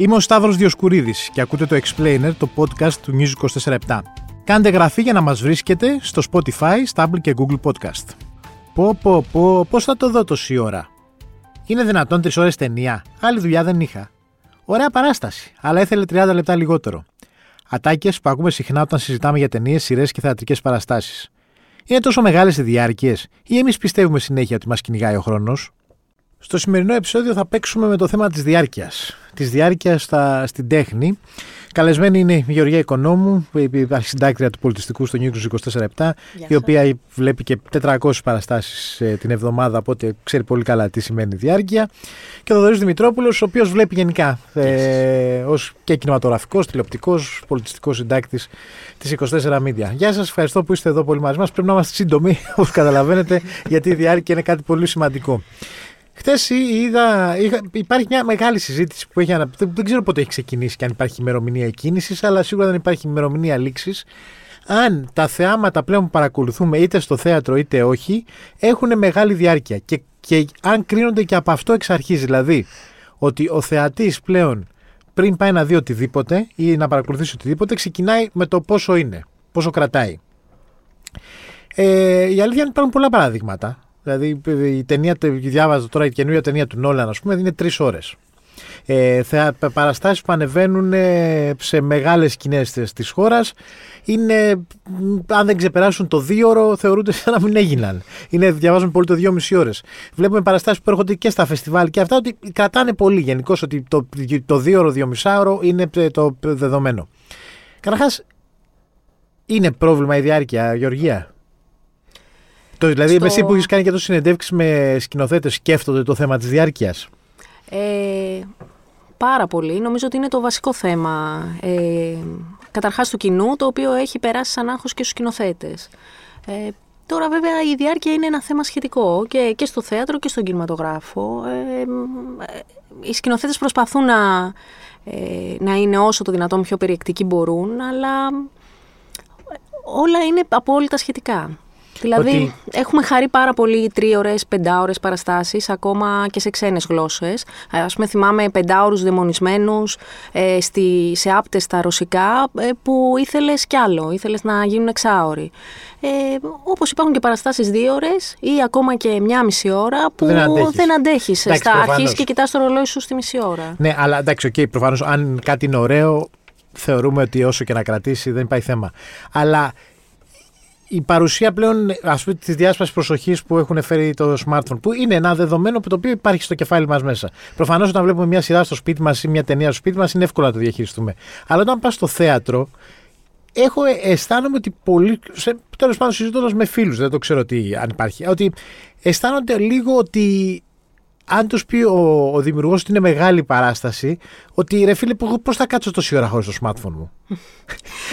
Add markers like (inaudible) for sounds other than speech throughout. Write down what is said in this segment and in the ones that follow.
Είμαι ο Σταύρος Διοσκουρίδης και ακούτε το Explainer, το podcast του News 24 Κάντε γραφή για να μας βρίσκετε στο Spotify, Stable και Google Podcast. Πω πω πω, πώς θα το δω τόση ώρα; Είναι δυνατόν 3 ώρες ταινία; Άλλη δουλειά δεν είχα. Ωραία παράσταση, αλλά ήθελε 30 λεπτά λιγότερο. Ατάκες που ακούμε συχνά όταν συζητάμε για ταινίες, σειρές και θεατρικές παραστάσεις. Είναι τόσο μεγάλες οι διάρκειες, ή εμείς πιστεύουμε συνέχεια ότι μας κυνηγάει ο χρόνος; Στο σημερινό επεισόδιο θα παίξουμε με το θέμα της διάρκειας. Της διάρκειας στην τέχνη. Καλεσμένη είναι η Γεωργία Οικονόμου, η αρχισυντάκτρια του πολιτιστικού στο Νίκος 24-7, η οποία βλέπει και 400 παραστάσεις ε, την εβδομάδα, οπότε ξέρει πολύ καλά τι σημαίνει διάρκεια. Και ο Θοδωρής Δημητρόπουλος, ο οποίος βλέπει γενικά ε, ως και κινηματογραφικός, τηλεοπτικός, πολιτιστικός συντάκτης της 24 Media. Γεια σας, ευχαριστώ που είστε εδώ πολύ μαζί μας. Πρέπει να είμαστε σύντομοι, (laughs) όπως καταλαβαίνετε, γιατί η διάρκεια είναι κάτι πολύ σημαντικό. Χθες είδα, είχα, υπάρχει μια μεγάλη συζήτηση που έχει αναπτύξει. Δεν ξέρω πότε έχει ξεκινήσει και αν υπάρχει ημερομηνία εκκίνησης, αλλά σίγουρα δεν υπάρχει ημερομηνία λήξης. Αν τα θεάματα πλέον που παρακολουθούμε είτε στο θέατρο είτε όχι έχουν μεγάλη διάρκεια και, και αν κρίνονται και από αυτό εξ αρχής, δηλαδή ότι ο θεατής πλέον πριν πάει να δει οτιδήποτε ή να παρακολουθήσει οτιδήποτε ξεκινάει με το πόσο είναι, πόσο κρατάει. Ε, η αλήθεια είναι ότι υπάρχουν πολλά παραδείγματα. Δηλαδή η ταινία, διάβαζα τώρα η καινούργια ταινία του Νόλαν, ας πούμε, είναι τρεις ώρες. Ε, παραστάσεις που ανεβαίνουν ε, σε μεγάλες σκηνές της χώρας είναι, αν δεν ξεπεράσουν το δύο ώρο θεωρούνται σαν να μην έγιναν. Είναι, διαβάζουμε πολύ το δύο μισή ώρες. Βλέπουμε παραστάσεις που έρχονται και στα φεστιβάλ και αυτά ότι κρατάνε πολύ γενικώς ότι το, το δύο ώρο, δύο μισάωρο είναι το δεδομένο. Καταρχάς, είναι πρόβλημα η διάρκεια, Γεωργία. Το, δηλαδή, στο... εσύ που έχεις κάνει και το συνεντεύξεις με σκηνοθέτες, σκέφτονται το θέμα της διάρκειας; Ε, πάρα πολύ. Νομίζω ότι είναι το βασικό θέμα. Ε, καταρχάς του κοινού, το οποίο έχει περάσει σαν άγχος και στους σκηνοθέτες. Ε, τώρα βέβαια η διάρκεια είναι ένα θέμα σχετικό και, και στο θέατρο και στον κινηματογράφο. Ε, ε οι σκηνοθέτες προσπαθούν να, ε, να είναι όσο το δυνατόν πιο περιεκτικοί μπορούν, αλλά όλα είναι απόλυτα σχετικά. Δηλαδή, έχουμε χαρεί πάρα πολύ τρίωρε, πεντάωρες παραστάσεις, ακόμα και σε ξένες γλώσσες. Α πούμε, θυμάμαι πεντάωρους δαιμονισμένους ε, σε άπτες στα ρωσικά, ε, που ήθελες κι άλλο, ήθελες να γίνουν εξάωροι. Ε, Όπως υπάρχουν και παραστάσεις δύο ώρε ή ακόμα και μια μισή ώρα που δεν αντέχεις. Στα αρχίσει και κοιτάς το ρολόι σου στη μισή ώρα. Ναι, αλλά εντάξει, okay, προφανώς αν κάτι είναι ωραίο, θεωρούμε ότι όσο και να κρατήσει δεν υπάρχει θέμα. Αλλά η παρουσία πλέον ας πούμε, της διάσπασης προσοχής που έχουν φέρει το smartphone, που είναι ένα δεδομένο που το οποίο υπάρχει στο κεφάλι μας μέσα. Προφανώς όταν βλέπουμε μια σειρά στο σπίτι μας ή μια ταινία στο σπίτι μας είναι εύκολο να το διαχειριστούμε. Αλλά όταν πας στο θέατρο, έχω, αισθάνομαι ότι πολύ. Τέλος πάντων, συζητώντας με φίλους, δεν το ξέρω τι, αν υπάρχει, ότι αισθάνονται λίγο ότι αν τους πει ο, ο δημιουργός ότι είναι μεγάλη παράσταση, ότι ρε φίλε, πώς θα κάτσω τόση ώρα χωρίς το smartphone μου; (laughs)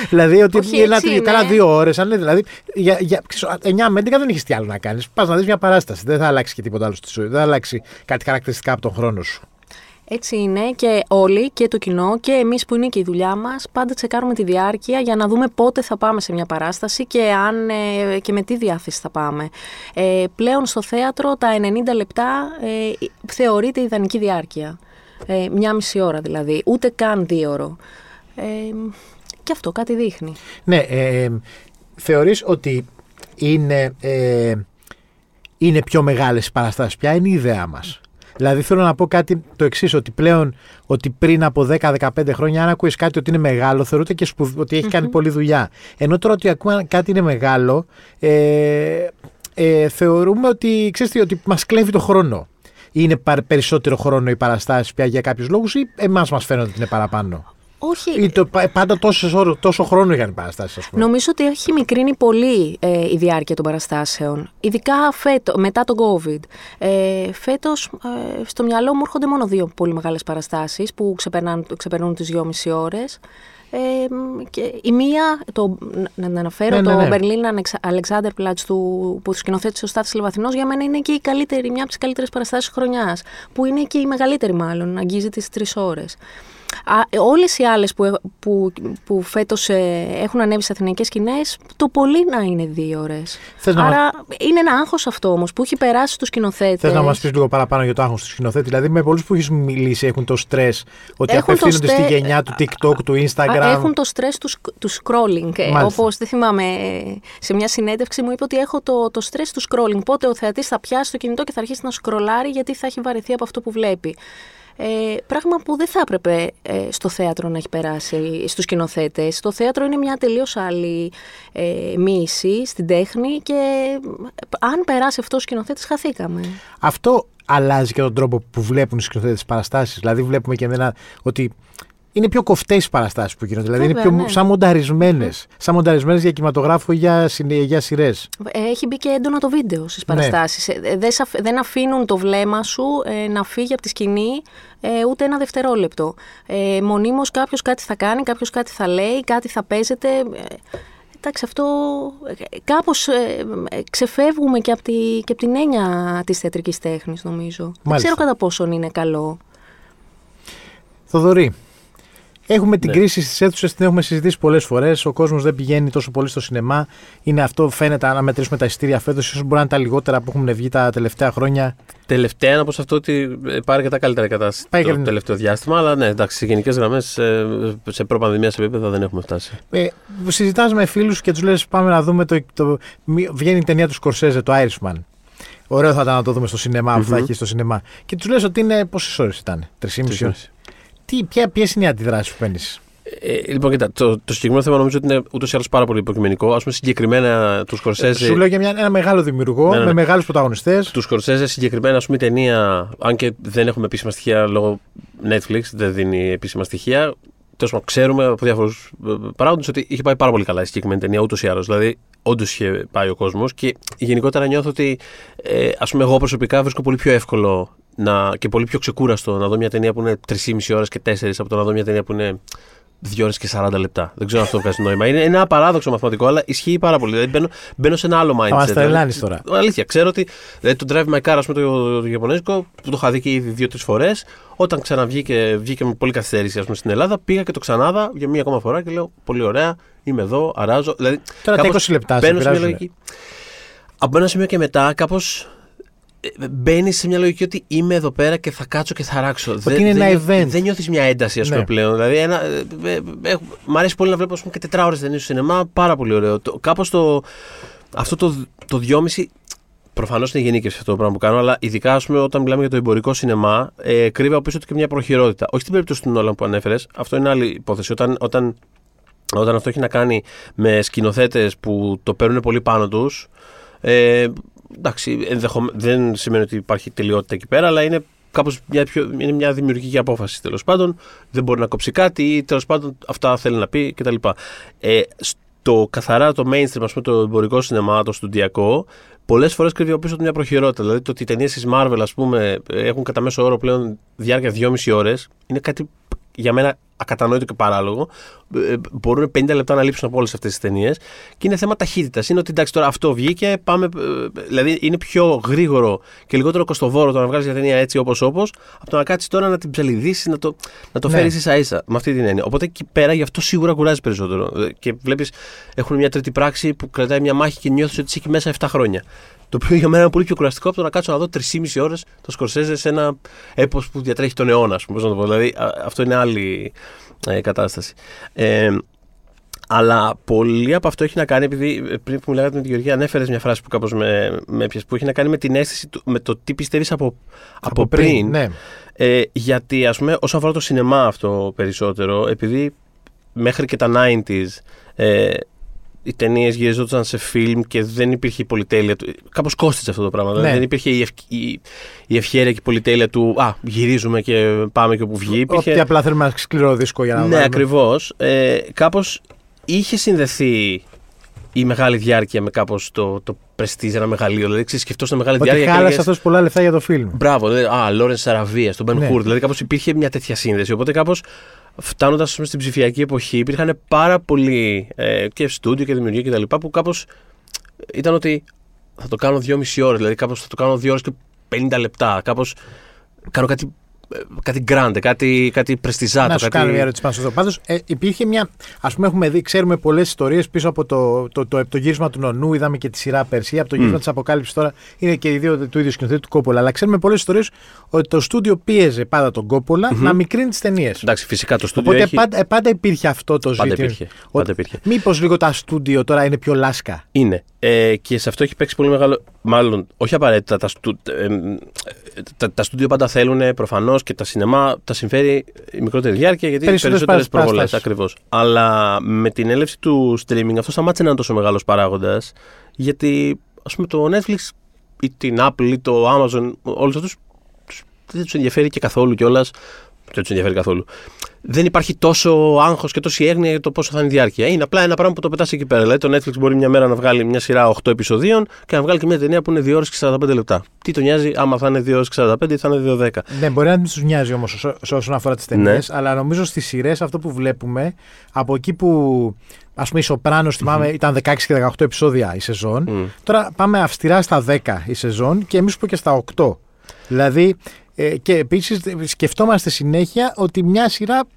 δηλαδή, ότι Όχι, ένα, κάνα δύο ώρες. Δηλαδή, για, για 9 με 11 δεν έχεις τι άλλο να κάνεις. Πας να δεις μια παράσταση. Δεν θα αλλάξει και τίποτα άλλο στη ζωή. Δεν θα αλλάξει κάτι χαρακτηριστικά από τον χρόνο σου. Έτσι είναι και όλοι και το κοινό και εμείς που είναι και η δουλειά μας πάντα τσεκάρουμε τη διάρκεια για να δούμε πότε θα πάμε σε μια παράσταση και, αν, ε, και με τι διάθεση θα πάμε. Ε, πλέον στο θέατρο τα 90 λεπτά ε, θεωρείται ιδανική διάρκεια. Ε, μια μισή ώρα δηλαδή, ούτε καν δύο ώρο. Ε, και αυτό κάτι δείχνει. Ναι, ε, θεωρείς ότι είναι, ε, είναι πιο μεγάλες παραστάσεις πια, είναι η ιδέα μας; Δηλαδή θέλω να πω κάτι το εξής, ότι πλέον ότι πριν από 10-15 χρόνια, αν ακούεις κάτι ότι είναι μεγάλο, θεωρείται και ότι έχει κάνει πολλή δουλειά. Ενώ τώρα ότι ακούμε κάτι είναι μεγάλο, ε, ε, θεωρούμε ότι, ξέρεις ότι μας κλέβει το χρόνο. Είναι περισσότερο χρόνο οι παραστάσει πια για κάποιους λόγους ή εμάς μας φαίνονται ότι είναι παραπάνω; Όχι. Ή το, πάντα τόσο, τόσο χρόνο είχαν οι παραστάσεις, ας πούμε. Νομίζω ότι έχει μικρύνει πολύ ε, η διάρκεια των παραστάσεων. Ειδικά φέτο, μετά τον COVID. Ε, Φέτος, ε, στο μυαλό μου έρχονται μόνο δύο πολύ μεγάλες παραστάσεις που ξεπερνούν τις δυόμιση ώρες. Ε, και η μία, το, να την αναφέρω, ναι, ναι, το Berlin ναι. Alexanderplatz του, που σκηνοθέτησε ο Στάθης Λεβαθινός, για μένα είναι και η καλύτερη, μια από τις καλύτερες παραστάσεις χρονιάς, που είναι και η μεγαλύτερη μάλλον, αγγίζει τις τρεις ώρες. Όλες οι άλλες που, που, που φέτος ε, έχουν ανέβει σε αθηναϊκές σκηνές, το πολύ να είναι δύο ώρες. Άρα είναι ένα άγχος αυτό όμως που έχει περάσει στους σκηνοθέτες. Θες να μας πεις λίγο παραπάνω για το άγχος του σκηνοθέτη. Δηλαδή με πολλούς που έχεις μιλήσει έχουν το στρες ότι έχουν απευθύνονται στη γενιά του TikTok, του Instagram; Έχουν το στρες του, του scrolling. Ε, όπως δεν θυμάμαι, σε μια συνέντευξη μου είπε ότι έχω το, το στρες του scrolling. Πότε ο θεατής θα πιάσει το κινητό και θα αρχίσει να σκρολάρει γιατί θα έχει βαρεθεί από αυτό που βλέπει. Ε, πράγμα που δεν θα έπρεπε ε, στο θέατρο να έχει περάσει στους σκηνοθέτες. Το θέατρο είναι μια τελείως άλλη ε, μίση στην τέχνη και αν περάσει αυτός ο σκηνοθέτης χαθήκαμε. Αυτό αλλάζει και τον τρόπο που βλέπουν οι σκηνοθέτες παραστάσεις. Δηλαδή βλέπουμε και εμένα ότι είναι πιο κοφτές οι παραστάσεις που γίνονται. Δηλαδή είναι πιο ναι. σαν μονταρισμένες. Σαν μονταρισμένες για κινηματογράφο ή για, για σειρές. Έχει μπει και έντονα το βίντεο στις παραστάσεις. Ναι. Ε, δεν αφήνουν το βλέμμα σου ε, να φύγει από τη σκηνή ε, ούτε ένα δευτερόλεπτο. Ε, Μονίμως κάποιος κάτι θα κάνει, κάποιος κάτι θα λέει, κάτι θα παίζεται. Εντάξει, αυτό κάπως ξεφεύγουμε και από, τη, και από την έννοια της θεατρικής τέχνης νομίζω. Δεν ξέρω κατά πόσον είναι καλό. Θοδωρή, Έχουμε την ναι. κρίση στις αίθουσες, την έχουμε συζητήσει πολλές φορές. Ο κόσμος δεν πηγαίνει τόσο πολύ στο σινεμά. Είναι αυτό, φαίνεται, αν μετρήσουμε τα ειστήρια φέτος, ίσως μπορεί να είναι τα λιγότερα που έχουν βγει τα τελευταία χρόνια. Τελευταία, να πω σε αυτό ότι ε, πάρει και τα καλύτερα κατάσταση το και... τελευταίο διάστημα. Αλλά ναι, εντάξει, σε γενικές γραμμές, ε, σε προπανδημία σε επίπεδα δεν έχουμε φτάσει. Ε, Συζητάς με φίλους και τους λες: Πάμε να δούμε το, το. Βγαίνει η ταινία του Σκορσέζε, το Irishman. Ωραίο θα ήταν να το δούμε στο σινεμά, mm-hmm. θα έχει στο σινεμά. Και τους λες ότι είναι. Πόσες ώρες ήταν, 3,5 ώρες. Τι, ποιες είναι οι αντιδράσεις που παίρνεις; Ε, λοιπόν, κοίτα, το, το συγκεκριμένο θέμα νομίζω ότι είναι ούτως ή άλλως πάρα πολύ υποκειμενικό. Α πούμε, συγκεκριμένα τους Σκορσέζε. Σου λέω για μια, ένα μεγάλο δημιουργό ναι, ναι. με μεγάλους πρωταγωνιστές. Τους Σκορσέζε, συγκεκριμένα, ας πούμε, η ταινία, αν και δεν έχουμε επίσημα στοιχεία λόγω Netflix, δεν δίνει επίσημα στοιχεία. Τέλος πάντων, ξέρουμε από διάφορους ε, παράγοντες ότι είχε πάει πάρα πολύ καλά η συγκεκριμένη ταινία ούτως ή άλλως. Δηλαδή, όντως είχε πάει ο κόσμος και γενικότερα νιώθω ότι, ε, ας πούμε, εγώ προσωπικά βρίσκω πολύ πιο εύκολο να, και πολύ πιο ξεκούραστο να δω μια ταινία που είναι 3,5 ώρες και 4 από το να δω μια ταινία που είναι 2 ώρες και 40 λεπτά. Δεν ξέρω αν αυτό βγάζει νόημα. Είναι ένα παράδοξο μαθηματικό, αλλά ισχύει πάρα πολύ. Δηλαδή μπαίνω, μπαίνω σε ένα άλλο mindset. Θα μα τρελάνει τώρα. Αλήθεια, ξέρω ότι δηλαδή, το Drive My Car, ας πούμε, το, το, Ιαπωνέζικο, που το είχα δει και ήδη δύο-τρεις φορές. Όταν ξαναβγήκε βγήκε με πολύ καθυστέρηση πούμε, στην Ελλάδα, πήγα και το ξανάδα για μία ακόμα φορά και λέω Πολύ ωραία, είμαι εδώ, αράζω. Δηλαδή, τώρα τα 20 λεπτά, μπαίνω σε μια λογική. Από ένα σημείο και μετά, κάπως μπαίνει σε μια λογική ότι είμαι εδώ πέρα και θα κάτσω και θα ράξω. δεν, είναι ένα event. Δεν νιώθεις μια ένταση, ας πούμε, ναι. πλέον. Δηλαδή, ένα, ε, ε, ε, μ' αρέσει πολύ να βλέπω πούμε, και τετράωρες ταινίες στο σινεμά. Πάρα πολύ ωραίο. Κάπως το, αυτό το, το δυόμιση. Προφανώς είναι γενίκευση αυτό το πράγμα που κάνω, αλλά ειδικά ας πούμε, όταν μιλάμε για το εμπορικό σινεμά, ε, κρύβει από πίσω του και μια προχειρότητα. Όχι στην περίπτωση του Νόλαν που ανέφερες, αυτό είναι άλλη υπόθεση. Όταν, όταν, όταν αυτό έχει να κάνει με σκηνοθέτες που το παίρνουν πολύ πάνω τους, ε, εντάξει, δεν σημαίνει ότι υπάρχει τελειότητα εκεί πέρα, αλλά είναι κάπως μια, πιο, είναι μια δημιουργική απόφαση τέλος πάντων. Δεν μπορεί να κόψει κάτι ή τέλος πάντων αυτά θέλει να πει κτλ. Ε, στο καθαρά το mainstream, ας πούμε, το εμπορικό σινεμά, το στοντιακό, πολλές φορές κρύβει πίσω του μια προχειρότητα. Δηλαδή το ότι οι ταινίες της Marvel, ας πούμε, έχουν κατά μέσο όρο πλέον διάρκεια 2,5 ώρες, είναι κάτι για μένα ακατανόητο και παράλογο. Ε, μπορούν 50 λεπτά να λείψουν από όλες αυτές τις ταινίες. Και είναι θέμα ταχύτητας. Είναι ότι εντάξει, τώρα αυτό βγήκε, πάμε. Ε, δηλαδή είναι πιο γρήγορο και λιγότερο κοστοβόρο το να βγάλει μια ταινία έτσι όπως όπως, από το να κάτσεις τώρα να την ψελιδίσεις, να το, να το ναι. φέρεις ίσα ίσα. Με αυτή την έννοια. Οπότε εκεί πέρα γι' αυτό σίγουρα κουράζει περισσότερο. Ε, και βλέπεις, έχουν μια τρίτη πράξη που κρατάει μια μάχη και νιώθεις ότι έχει μέσα 7 χρόνια. Το οποίο για μένα είναι πολύ πιο κουραστικό από το να κάτσω να δω 3,5 ώρες το Σκορσέζε σε ένα έπος που διατρέχει τον αιώνα, ας πούμε. Δηλαδή, αυτό είναι άλλη ε, κατάσταση. Ε, αλλά πολύ από αυτό έχει να κάνει, επειδή ε, πριν που μιλάγατε με τη Γεωργία, ανέφερες μια φράση που κάπως με, με έπιασε, που έχει να κάνει με την αίσθηση, του, με το τι πιστεύεις από, από, από, πριν. πριν ναι. ε, γιατί, ας πούμε, όσον αφορά το σινεμά αυτό περισσότερο, επειδή μέχρι και τα 90s ε, οι ταινίες γυριζόταν σε φιλμ και δεν υπήρχε η πολυτέλεια του. Κάπως κόστησε αυτό το πράγμα. Δηλαδή ναι. δεν υπήρχε η, ευ... η... η ευχαίρεια και η πολυτέλεια του Α, γυρίζουμε και πάμε και όπου βγει. Υπήρχε... Ότι απλά θέλουμε ένα σκληρό δίσκο για να Ναι, ακριβώς. Ε, κάπως είχε συνδεθεί η μεγάλη διάρκεια με κάπως το, το πρεστίζ, ένα μεγαλείο. Δηλαδή, ξέρεις, σκεφτό μεγάλη Ότι διάρκεια. Χάλασε αυτός πολλά λεφτά για το φιλμ. Μπράβο, δηλαδή, Α, Λόρενς Σαραβίας, τον Μπεν ναι. Δηλαδή, κάπως υπήρχε μια τέτοια σύνδεση. Οπότε κάπως φτάνοντας στην ψηφιακή εποχή, υπήρχαν πάρα πολλοί ε, και στούντιο και δημιουργία κτλ. που κάπως ήταν ότι θα το κάνω 2,5 ώρες, δηλαδή κάπως θα το κάνω 2 ώρες και 50 λεπτά. Κάπως κάνω κάτι κάτι γκράντε, κάτι, κάτι πρεστιζάτο. Να σου κάτι... κάνω μια ερώτηση πάνω σε αυτό. Πάντως ε, υπήρχε μια. Α πούμε, έχουμε δει, ξέρουμε πολλές ιστορίες πίσω από το, το, το, το, γύρισμα του Νονού. Είδαμε και τη σειρά πέρσι. Από το γύρισμα mm. της Αποκάλυψης τώρα είναι και οι δύο του ίδιου σκηνοθέτη του Κόπολα. Αλλά ξέρουμε πολλές ιστορίες ότι το στούντιο πίεζε πάντα τον Κόπολα mm-hmm. να μικρύνει τις ταινίες. Εντάξει, φυσικά το στούντιο. Οπότε έχει... πάντα, πάντα υπήρχε αυτό το πάντα ζήτημα. Υπήρχε. Πάντα υπήρχε. Μήπως λίγο τα στούντιο τώρα είναι πιο λάσκα; Είναι. Ε, και σε αυτό έχει παίξει πολύ μεγάλο. Μάλλον, όχι απαραίτητα. Τα, στου, ε, τα, τα στούντιο πάντα θέλουν προφανώς και τα σινεμά τα συμφέρει η μικρότερη διάρκεια γιατί περισσότερες προβολές. Ακριβώς. Αλλά με την έλευση του streaming αυτό σταμάτησε να είναι τόσο μεγάλος παράγοντας. Γιατί ας πούμε το Netflix ή την Apple ή το Amazon, όλους αυτούς δεν τους ενδιαφέρει και καθόλου κιόλας. Δεν τους ενδιαφέρει καθόλου δεν υπάρχει τόσο άγχος και τόση έγνοια για το πόσο θα είναι η διάρκεια. Είναι απλά ένα πράγμα που το πετάς εκεί πέρα. Δηλαδή το Netflix μπορεί μια μέρα να βγάλει μια σειρά 8 επεισοδίων και να βγάλει και μια ταινία που είναι 2 ώρες και 45 λεπτά. Τι το νοιάζει άμα θα είναι 2 ώρες και 45 ή θα είναι 2 10. Ναι, μπορεί να μην τους νοιάζει όμως όσον αφορά τις ταινίες, ναι. αλλά νομίζω στις σειρές αυτό που βλέπουμε από εκεί που. Α πούμε, η Σοπράνο, θυμάμαι, mm-hmm. ήταν 16 και 18 επεισόδια η σεζόν. Mm. Τώρα πάμε αυστηρά στα 10 η σεζόν και εμείς που και στα 8. Δηλαδή, ε, και επίσης σκεφτόμαστε συνέχεια ότι μια σειρά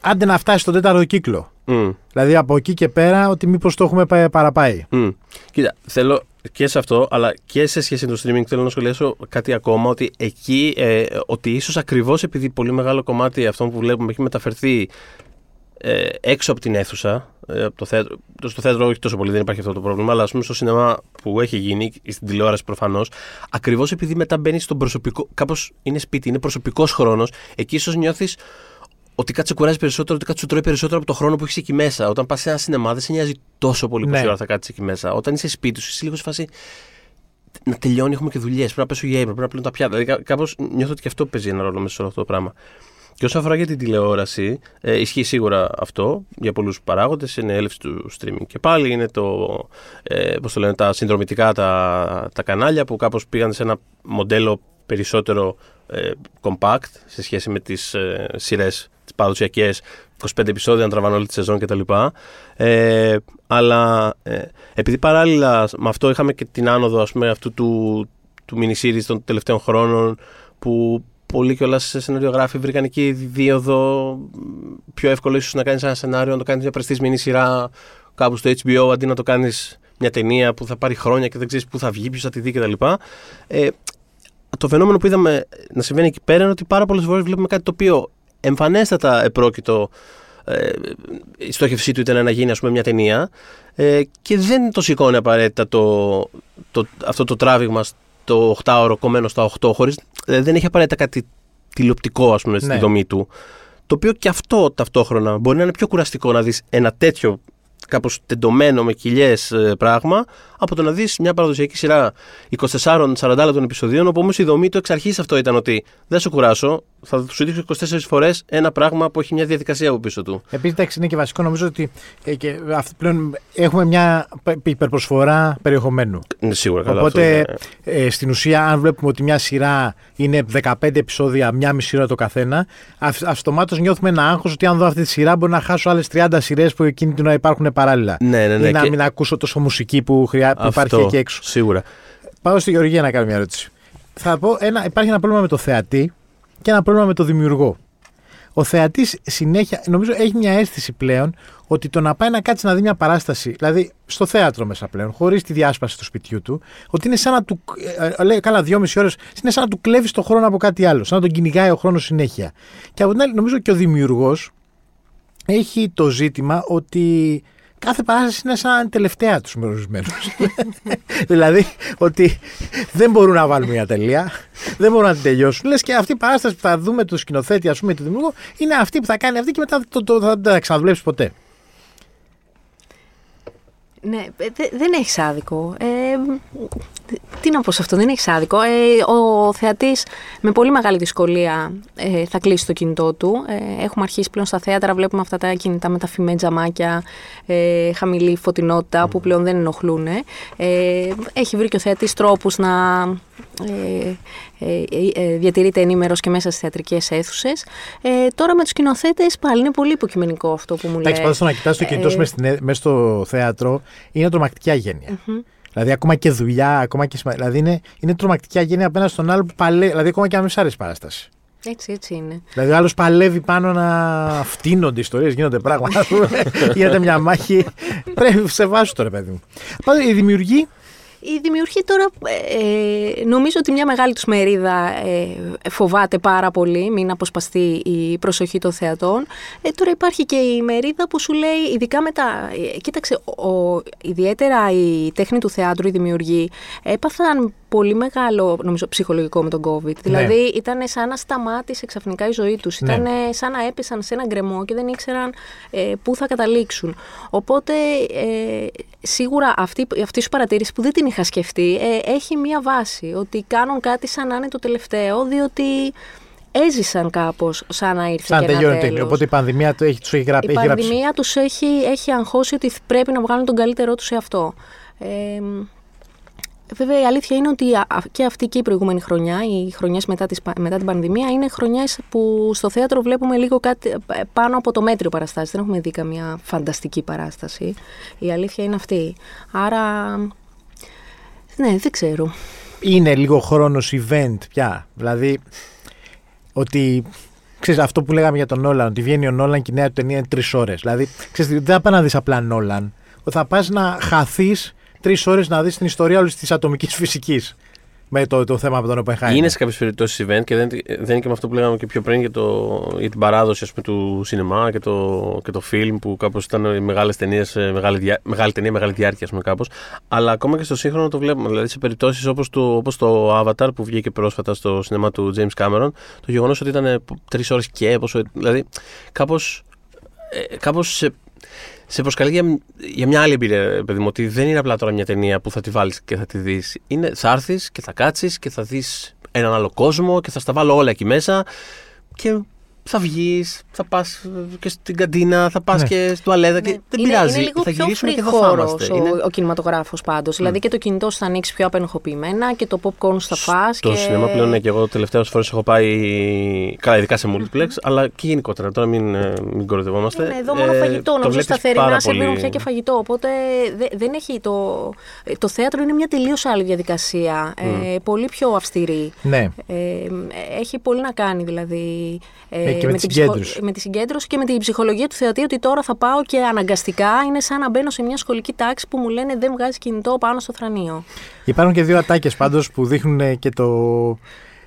άντε να φτάσει στον τέταρτο κύκλο. Mm. Δηλαδή από εκεί και πέρα ότι μήπως το έχουμε παραπάει. Mm. Κοίτα, θέλω και σε αυτό, αλλά και σε σχέση με το streaming θέλω να σχολιάσω κάτι ακόμα, ότι εκεί, ε, ότι ίσως ακριβώς επειδή πολύ μεγάλο κομμάτι αυτών που βλέπουμε έχει μεταφερθεί ε, έξω από την αίθουσα, ε, από το θέατρο, στο θέατρο όχι τόσο πολύ, δεν υπάρχει αυτό το πρόβλημα, αλλά ας πούμε στο σινεμά που έχει γίνει, στην τηλεόραση προφανώς, ακριβώς επειδή μετά μπαίνει στον προσωπικό, κάπως είναι σπίτι, είναι προσωπικός χρόνος, εκεί ίσως νιώθεις ότι κάτι σε κουράζει περισσότερο, ότι κάτι σου τρώει περισσότερο από το χρόνο που έχεις εκεί μέσα. Όταν πας σε ένα σινεμά, δεν σε νοιάζει τόσο πολύ ναι. πόση ώρα θα κάτσεις εκεί μέσα. Όταν είσαι σπίτι σου, είσαι λίγο σε φάση. Να τελειώνει, έχουμε και δουλειές. Πρέπει να πέσω για ύπνο, πρέπει να πλύνω τα πιάτα. Δηλαδή, κάπως νιώθω ότι και αυτό παίζει ένα ρόλο μέσα σε όλο αυτό το πράγμα. Και όσον αφορά για την τηλεόραση, ε, ισχύει σίγουρα αυτό για πολλούς παράγοντες. Είναι η έλευση του streaming. Και πάλι είναι το, ε, πώς το λένε, τα συνδρομητικά τα, τα κανάλια που κάπως πήγαν σε ένα μοντέλο περισσότερο ε, compact σε σχέση με τις ε, σειρές τις παραδοσιακές 25 επεισόδια, να τραβάνε όλη τη σεζόν κτλ. Ε, αλλά ε, επειδή παράλληλα με αυτό είχαμε και την άνοδο ας πούμε, αυτού του, του mini των τελευταίων χρόνων που πολλοί κιόλας σεναριογράφοι βρήκαν εκεί δίωδο πιο εύκολο ίσως να κάνεις ένα σενάριο, να το κάνεις μια πρεστής μήνυ σειρά κάπου στο HBO αντί να το κάνεις μια ταινία που θα πάρει χρόνια και δεν ξέρεις πού θα βγει, ποιος θα τη δει κτλ. Ε, το φαινόμενο που είδαμε να συμβαίνει εκεί πέρα είναι ότι πάρα πολλές φορές βλέπουμε κάτι το οποίο εμφανέστατα επρόκειτο ε, η στόχευσή του ήταν να γίνει ας πούμε, μια ταινία ε, και δεν το σηκώνει απαραίτητα το, το, αυτό το τράβηγμα στο 8ωρο κομμένο στα 8 χωρίς, ε, δεν έχει απαραίτητα κάτι τηλεοπτικό ας πούμε, στη ναι. δομή του το οποίο και αυτό ταυτόχρονα μπορεί να είναι πιο κουραστικό να δεις ένα τέτοιο κάπως τεντωμένο με κοιλιές ε, πράγμα, από το να δεις μια παραδοσιακή σειρά 24-40 λεπτών επεισοδίων, όπου όμως η δομή του εξ αρχής αυτό ήταν ότι δεν σου κουράσω, θα σου δείξω 24 φορές ένα πράγμα που έχει μια διαδικασία από πίσω του. Επίσης, εντάξει, είναι και βασικό νομίζω ότι ε, και πλέον έχουμε μια υπερπροσφορά περιεχομένου. Είναι σίγουρα καλά. Οπότε, αυτό, ναι. ε, στην ουσία, αν βλέπουμε ότι μια σειρά είναι 15 επεισόδια, μια μισή ώρα το καθένα, αυτομάτως νιώθουμε ένα άγχος ότι αν δω αυτή τη σειρά μπορεί να χάσω άλλες 30 σειρές που εκείνη την ώρα υπάρχουν παράλληλα. Ναι, ναι, ναι. Ή να και... μην ακούσω τόσο μουσική που, χρειά... που υπάρχει εκεί έξω. Σίγουρα. Πάω στη Γεωργία να κάνω μια ερώτηση. Θα πω, ένα, υπάρχει ένα πρόβλημα με το θεατή και ένα πρόβλημα με το δημιουργό. Ο θεατής συνέχεια, νομίζω, έχει μια αίσθηση πλέον ότι το να πάει να κάτσει να δει μια παράσταση, δηλαδή στο θέατρο μέσα πλέον, χωρίς τη διάσπαση του σπιτιού του, ότι είναι σαν να του. Ε, ε λέει, καλά, δυόμιση ώρες, είναι σαν να του κλέβεις το χρόνο από κάτι άλλο, σαν να τον κυνηγάει ο χρόνος συνέχεια. Και από την άλλη, νομίζω και ο δημιουργός έχει το ζήτημα ότι κάθε παράσταση είναι σαν τελευταία τους μερισμένου. (laughs) δηλαδή ότι δεν μπορούν να βάλουν μια τελεία, δεν μπορούν να την τελειώσουν. Λες και αυτή η παράσταση που θα δούμε το σκηνοθέτη, ας πούμε, του δημιουργού, είναι αυτή που θα κάνει αυτή και μετά το, το, θα, δεν θα ξαναβλέψει ποτέ. Ναι, δεν έχεις άδικο. Ε, τι να πω σε αυτό, δεν έχεις άδικο. Ε, ο θεατής με πολύ μεγάλη δυσκολία ε, θα κλείσει το κινητό του. Ε, έχουμε αρχίσει πλέον στα θέατρα, βλέπουμε αυτά τα κινητά με τα φημέ τζαμάκια, ε, χαμηλή φωτεινότητα που πλέον δεν ενοχλούν. Ε, έχει βρει και ο θεατής τρόπους να ε, ε, διατηρείται ενήμερος και μέσα στις θεατρικές αίθουσες. τώρα με τους σκηνοθέτε πάλι είναι πολύ υποκειμενικό αυτό που μου λέει. Εντάξει, πάντως το να κοιτάς το κινητό σου μέσα στο θέατρο είναι τρομακτική αγένεια. Δηλαδή, ακόμα και δουλειά, ακόμα και σημασία. Δηλαδή, είναι, είναι τρομακτική αγένεια απέναντι στον άλλο που παλεύει. Δηλαδή, ακόμα και αν μην σ' αρέσει παράσταση. Έτσι, έτσι είναι. Δηλαδή, ο άλλος παλεύει πάνω να φτύνονται ιστορίες, γίνονται πράγματα. (laughs) Γίνεται μια μάχη. Πρέπει σε βάσου τώρα, παιδί μου. Πάντω, οι δημιουργοί οι δημιουργοί τώρα ε, νομίζω ότι μια μεγάλη τους μερίδα ε, φοβάται πάρα πολύ μην αποσπαστεί η προσοχή των θεατών. Ε, τώρα υπάρχει και η μερίδα που σου λέει ειδικά μετά, ε, κοίταξε, ο, ιδιαίτερα η τέχνη του θεάτρου, οι δημιουργοί έπαθαν πολύ μεγάλο νομίζω, ψυχολογικό με τον COVID. Ναι. Δηλαδή ήταν σαν να σταμάτησε ξαφνικά η ζωή τους. Ναι. Ήταν σαν να έπεσαν σε ένα γκρεμό και δεν ήξεραν ε, πού θα καταλήξουν. Οπότε ε, σίγουρα αυτή, αυτή σου παρατήρηση που δεν την είχα σκεφτεί ε, έχει μία βάση. Ότι κάνουν κάτι σαν να είναι το τελευταίο διότι έζησαν κάπως σαν να ήρθε σαν και ένα τέλος. Οπότε η πανδημία του έχει, τους έχει γράψει. Η πανδημία τους έχει, έχει αγχώσει ότι πρέπει να βγάλουν τον καλύτερό τους σε αυτό. Ε, Βέβαια, η αλήθεια είναι ότι και αυτή και η προηγούμενη χρονιά, οι χρονιές μετά, μετά την πανδημία, είναι χρονιές που στο θέατρο βλέπουμε λίγο κάτι ε, πάνω από το μέτριο παραστάσεις. Δεν έχουμε δει καμία φανταστική παράσταση. Η αλήθεια είναι αυτή. Άρα. Ναι, δεν ξέρω. Είναι λίγο χρόνος event πια. Δηλαδή, ότι ξέρεις, αυτό που λέγαμε για τον Νόλαν, ότι βγαίνει ο Νόλαν και η νέα του ταινία είναι τρεις ώρες. Δηλαδή, ξέρεις, δεν θα πάει να δεις απλά Νόλαν. Θα πας να χαθείς τρεις ώρες να δεις την ιστορία όλης της ατομικής (laughs) φυσικής. Με το, το θέμα από τον Οπενχάιμερ. Είναι σε κάποιες περιπτώσεις event και δεν, δεν είναι και με αυτό που λέγαμε και πιο πριν για, το, για την παράδοση ας πούμε, του σινεμά και το, και το film που κάπως ήταν μεγάλες ταινίες, μεγάλη, μεγάλη ταινία, μεγάλη διάρκεια πούμε, κάπως. Αλλά ακόμα και στο σύγχρονο το βλέπουμε. Δηλαδή σε περιπτώσεις όπως το, όπως το Avatar που βγήκε πρόσφατα στο σινεμά του James Cameron, το γεγονός ότι ήταν τρεις ώρες και. Πόσο, δηλαδή κάπως ε, κάπως σε σε προσκαλεί για, για μια άλλη εμπειρία, παιδί μου, ότι δεν είναι απλά τώρα μια ταινία που θα τη βάλεις και θα τη δεις. Θα έρθεις και θα κάτσεις και θα δεις έναν άλλο κόσμο και θα στα βάλω όλα εκεί μέσα και θα βγεις, θα πας και στην καντίνα, θα πας ναι. και στην τουαλέτα. Και... Ναι. Δεν είναι, πειράζει. Είναι λίγο θα γυρίσουμε και θα φάμαστε. Ο, είναι... ο κινηματογράφος πάντως. Mm. Δηλαδή και το κινητό σου θα ανοίξει πιο απενοχοποιημένα και το popcorn θα φά. Το και... σινεμά πλέον ναι, και εγώ τελευταίες φορές έχω πάει. Καλά, ειδικά σε multiplex, αλλά και γενικότερα. Τώρα μην, ε, μην κοροϊδευόμαστε. Ναι, εδώ μόνο ε, φαγητό. Νομίζω σταθερινά σε πολύ... πια και φαγητό. Οπότε δεν έχει το. Το θέατρο είναι μια τελείως άλλη διαδικασία. Ε, πολύ πιο αυστηρή. Ναι. Έχει πολύ να κάνει δηλαδή. Και με, με συγκέντρωση. με τη συγκέντρωση και με την ψυχολογία του θεατή ότι τώρα θα πάω και αναγκαστικά είναι σαν να μπαίνω σε μια σχολική τάξη που μου λένε δεν βγάζει κινητό πάνω στο θρανείο. Υπάρχουν και δύο ατάκες πάντως που δείχνουν και το.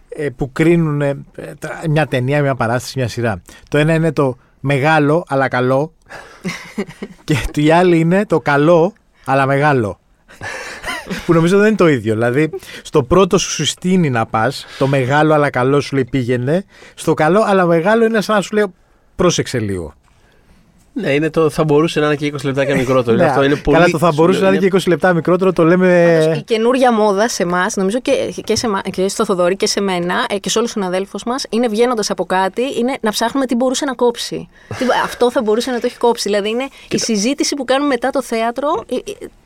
Ε, που κρίνουν ε, μια ταινία, μια παράσταση, μια σειρά. Το ένα είναι το μεγάλο αλλά καλό (laughs) και το άλλο είναι το καλό αλλά μεγάλο που νομίζω δεν είναι το ίδιο. Δηλαδή, στο πρώτο σου συστήνει να πας, το μεγάλο αλλά καλό σου λέει πήγαινε. Στο καλό αλλά μεγάλο είναι σαν να σου λέει πρόσεξε λίγο. Ναι, είναι το, θα μπορούσε να είναι και 20 λεπτά και μικρότερο. ναι, αυτό είναι πολύ... Καλά, το θα μπορούσε να είναι και 20 λεπτά μικρότερο, το λέμε. η καινούρια μόδα σε εμάς, νομίζω και, και, σε, και στο Θοδωρή και σε μένα ε, και σε όλους τους συναδέλφους μας, είναι βγαίνοντας από κάτι, είναι να ψάχνουμε τι μπορούσε να κόψει. αυτό θα μπορούσε να το έχει κόψει. Δηλαδή είναι η συζήτηση που κάνουμε μετά το θέατρο.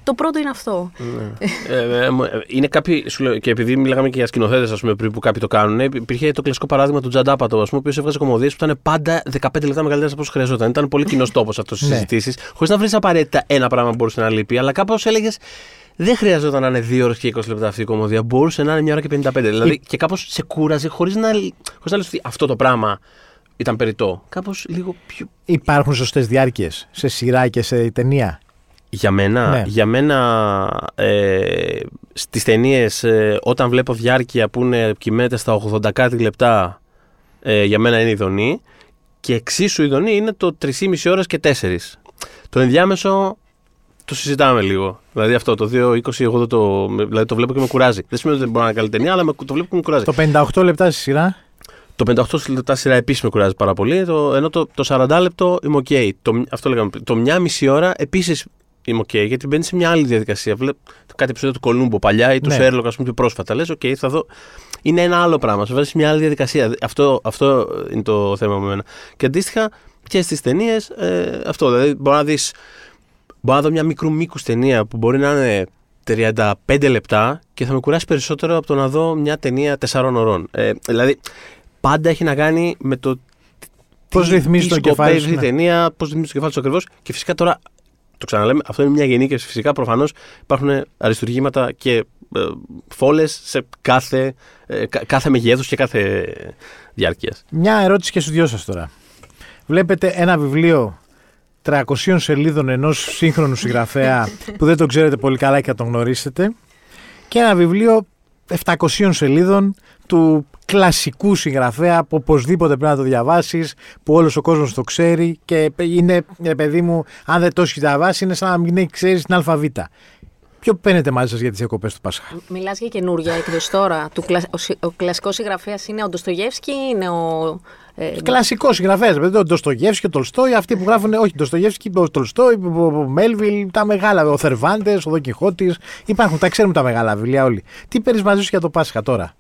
Το πρώτο είναι αυτό. Ναι. ε, ε, είναι κάποιοι, και επειδή μιλάγαμε και για σκηνοθέτες πριν που κάποιοι το κάνουν, υπήρχε το κλασικό παράδειγμα του Τζαντάπατο, ο οποίος έβγαζε κομμωδίες που ήταν πάντα 15 λεπτά μεγαλύτερες από όσο χρειαζόταν. Ήταν πολύ κοινός (laughs) τόπος αυτός στι ναι. συζητήσει, χωρίς να βρεις απαραίτητα ένα πράγμα που μπορούσε να λείπει, αλλά κάπως έλεγες δεν χρειαζόταν να είναι 2 ώρες και 20 λεπτά αυτή η κομμωδία. Μπορούσε να είναι μια ώρα και 55. Δηλαδή και κάπως σε κούραζε χωρίς να, χωρίς να λες ότι αυτό το πράγμα ήταν περιττό. Κάπως λίγο πιο. Υπάρχουν σωστές διάρκειες σε σειρά και σε ταινία; Για μένα, ναι. για μένα ε, στις ταινίες, ε, όταν βλέπω διάρκεια που είναι κυμαίνεται στα 80 κάτι λεπτά ε, για μένα είναι ειδονή και εξίσου ειδονή είναι το 3,5 ώρες και 4. Το ενδιάμεσο το συζητάμε λίγο. Δηλαδή αυτό το 2-20 εγώ το, δηλαδή το βλέπω και με κουράζει. Δεν σημαίνει ότι δεν μπορεί να είναι καλή ταινία, αλλά το βλέπω και με κουράζει. Το 58 λεπτά στη σειρά; Το 58 λεπτά σειρά επίσης με κουράζει πάρα πολύ. Το, ενώ το, το 40 λεπτό είμαι OK. Το, αυτό λέγαμε. Το μια μισή ώρα επίσης είμαι OK, γιατί μπαίνει σε μια άλλη διαδικασία. Βλέπω κάτι επεισόδιο του Κολούμπο παλιά ή του ναι. Σέρλοκ, ας πούμε, πιο πρόσφατα. Λες, OK, θα δω. Είναι ένα άλλο πράγμα. Σε βάζει σε μια άλλη διαδικασία. Αυτό, αυτό είναι το θέμα με εμένα. Και αντίστοιχα και στι ταινίες, ε, αυτό. Δηλαδή, μπορεί να δεις. Μπορώ να δω μια μικρού μήκους ταινία που μπορεί να είναι 35 λεπτά και θα με κουράσει περισσότερο από το να δω μια ταινία 4 ωρών. Ε, δηλαδή, πάντα έχει να κάνει με το Πώς ρυθμίζεις το κεφάλι σου. Ναι. ταινία, πώς ρυθμίζεις το κεφάλι σου ακριβώς. Και φυσικά τώρα το ξαναλέμε, αυτό είναι μια γενίκευση. Φυσικά, προφανώς υπάρχουν αριστουργήματα και ε, φόλες σε κάθε, ε, κάθε μεγέθους και κάθε διάρκειας. Μια ερώτηση και στους δυο σας τώρα. Βλέπετε ένα βιβλίο 300 σελίδων ενός σύγχρονου συγγραφέα (laughs) που δεν τον ξέρετε πολύ καλά και θα τον γνωρίσετε και ένα βιβλίο 700 σελίδων του κλασικού συγγραφέα που οπωσδήποτε πρέπει να το διαβάσεις, που όλος ο κόσμος το ξέρει και είναι, παιδί μου, αν δεν το έχεις διαβάσει είναι σαν να μην ξέρεις την αλφαβήτα. Ποιο παίρνετε μαζί σας για τις διακοπές του Πάσχα; Μιλάς για καινούργια εκδόση τώρα. Του, ο, ο κλασικός συγγραφέας είναι ο Ντοστογεύσκη ή είναι ο. Ε, Κλασικός συγγραφέας. Δηλαδή ο Ντοστογεύσκη, ο Τολστόι, αυτοί που γράφουν. Όχι, Ντοστογεύσκη, ο Τολστόι, ο Μέλβιλ, τα μεγάλα. Ο Θερβάντες, ο Δοκιχώτη. Υπάρχουν, τα ξέρουμε τα μεγάλα βιβλία όλοι. Τι παίρνεις μαζί σου για το Πάσχα τώρα;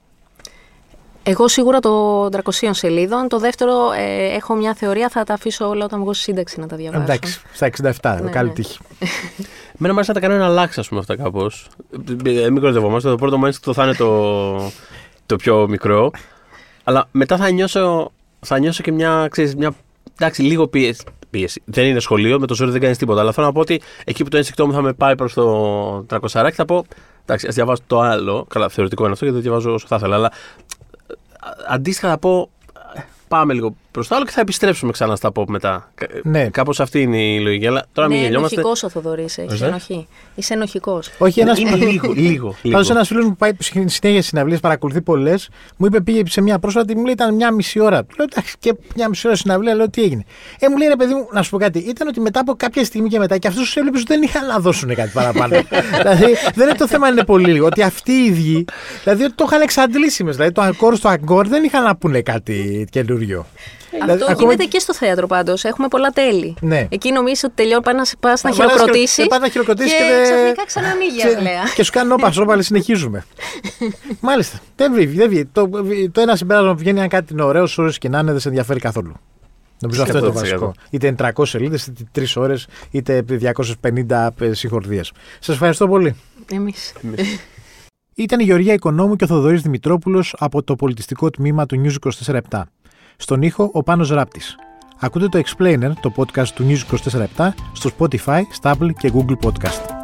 Εγώ σίγουρα το 300 σελίδων. Το δεύτερο ε, έχω μια θεωρία, θα τα αφήσω όλα όταν βγω στη σύνταξη να τα διαβάσω. Εντάξει, στα 67, ναι, καλή ναι. τύχη. (laughs) Μένα μου άρεσε να τα κάνω να αλλάξει, ας πούμε, αυτά κάπως. Ε, μην κοροϊδευόμαστε. Το πρώτο mindset θα είναι το, το πιο μικρό. Αλλά μετά θα νιώσω, θα νιώσω και μια, ξέρεις, μια εντάξει, λίγο πίεση. πίεση. Δεν είναι σχολείο, με το ζόρι δεν κάνεις τίποτα. Αλλά θέλω να πω ότι εκεί που το ένστικτό μου θα με πάει προς το 300 θα πω. Εντάξει, ας διαβάσω το άλλο. Καλά, θεωρητικό είναι αυτό γιατί το διαβάζω όσο θα ήθελα. Αλλά αντίστοιχα θα πω πάμε λίγο προς το άλλο και θα επιστρέψουμε ξανά στα pop μετά. Ναι. Κάπως αυτή είναι η λογική. Αλλά τώρα ναι, μην γελιόμαστε. Είναι ενοχικός ο Θοδωρής. Έχει ενοχή. Είσαι ενοχικός. Όχι, ένα είναι λίγο. (laughs) λίγο, Πάντω ένας φίλος μου που πάει συνέχεια συναυλίες, παρακολουθεί πολλές, μου είπε πήγε σε μια πρόσφατη, μου λέει ήταν μια μισή ώρα. Λέω εντάξει και μια μισή ώρα συναυλία, λέω τι έγινε. Ε, μου λέει ρε παιδί μου, να σου πω κάτι, ήταν ότι μετά από κάποια στιγμή και μετά και αυτού τους έβλεπε δεν είχαν να δώσουν κάτι παραπάνω. (laughs) δηλαδή δεν είναι το θέμα είναι πολύ λίγο. Ότι αυτοί οι ίδιοι, δηλαδή το είχαν εξαντλήσει Δηλαδή το αγκόρ στο αγκόρ δεν είχαν να πούνε κάτι καινούριο. Αυτό δηλαδή, γίνεται και στο θέατρο πάντως. Έχουμε πολλά τέλη. Ναι. Εκεί νομίζω ότι τελειώνει, πας να, να χειροκροτήσεις. Πας να χειροκροτήσεις και, και ξαφνικά ξανανοίγει η Αγγλέα. Και σου κάνουν όπα πάλι συνεχίζουμε. (laughs) Μάλιστα. Δεν βγει. Δεν βγει. Το, το ένα συμπέρασμα που βγαίνει, αν κάτι είναι ωραίο, ώρε και να είναι, δεν σε ενδιαφέρει καθόλου. Νομίζω αυτό είναι το βασικό. Είτε είναι 300 σελίδες, είτε 3 ώρες, είτε 250 συγχορδίες. Σας ευχαριστώ πολύ. Εμείς. Ήταν η Γεωργία Οικονόμου και ο Θοδωρής Δημητρόπουλος από το πολιτιστικό τμήμα του News 24 στον ήχο ο Πάνος Ράπτης. Ακούτε το Explainer, το podcast του News 24 στο Spotify, Stable και Google Podcast.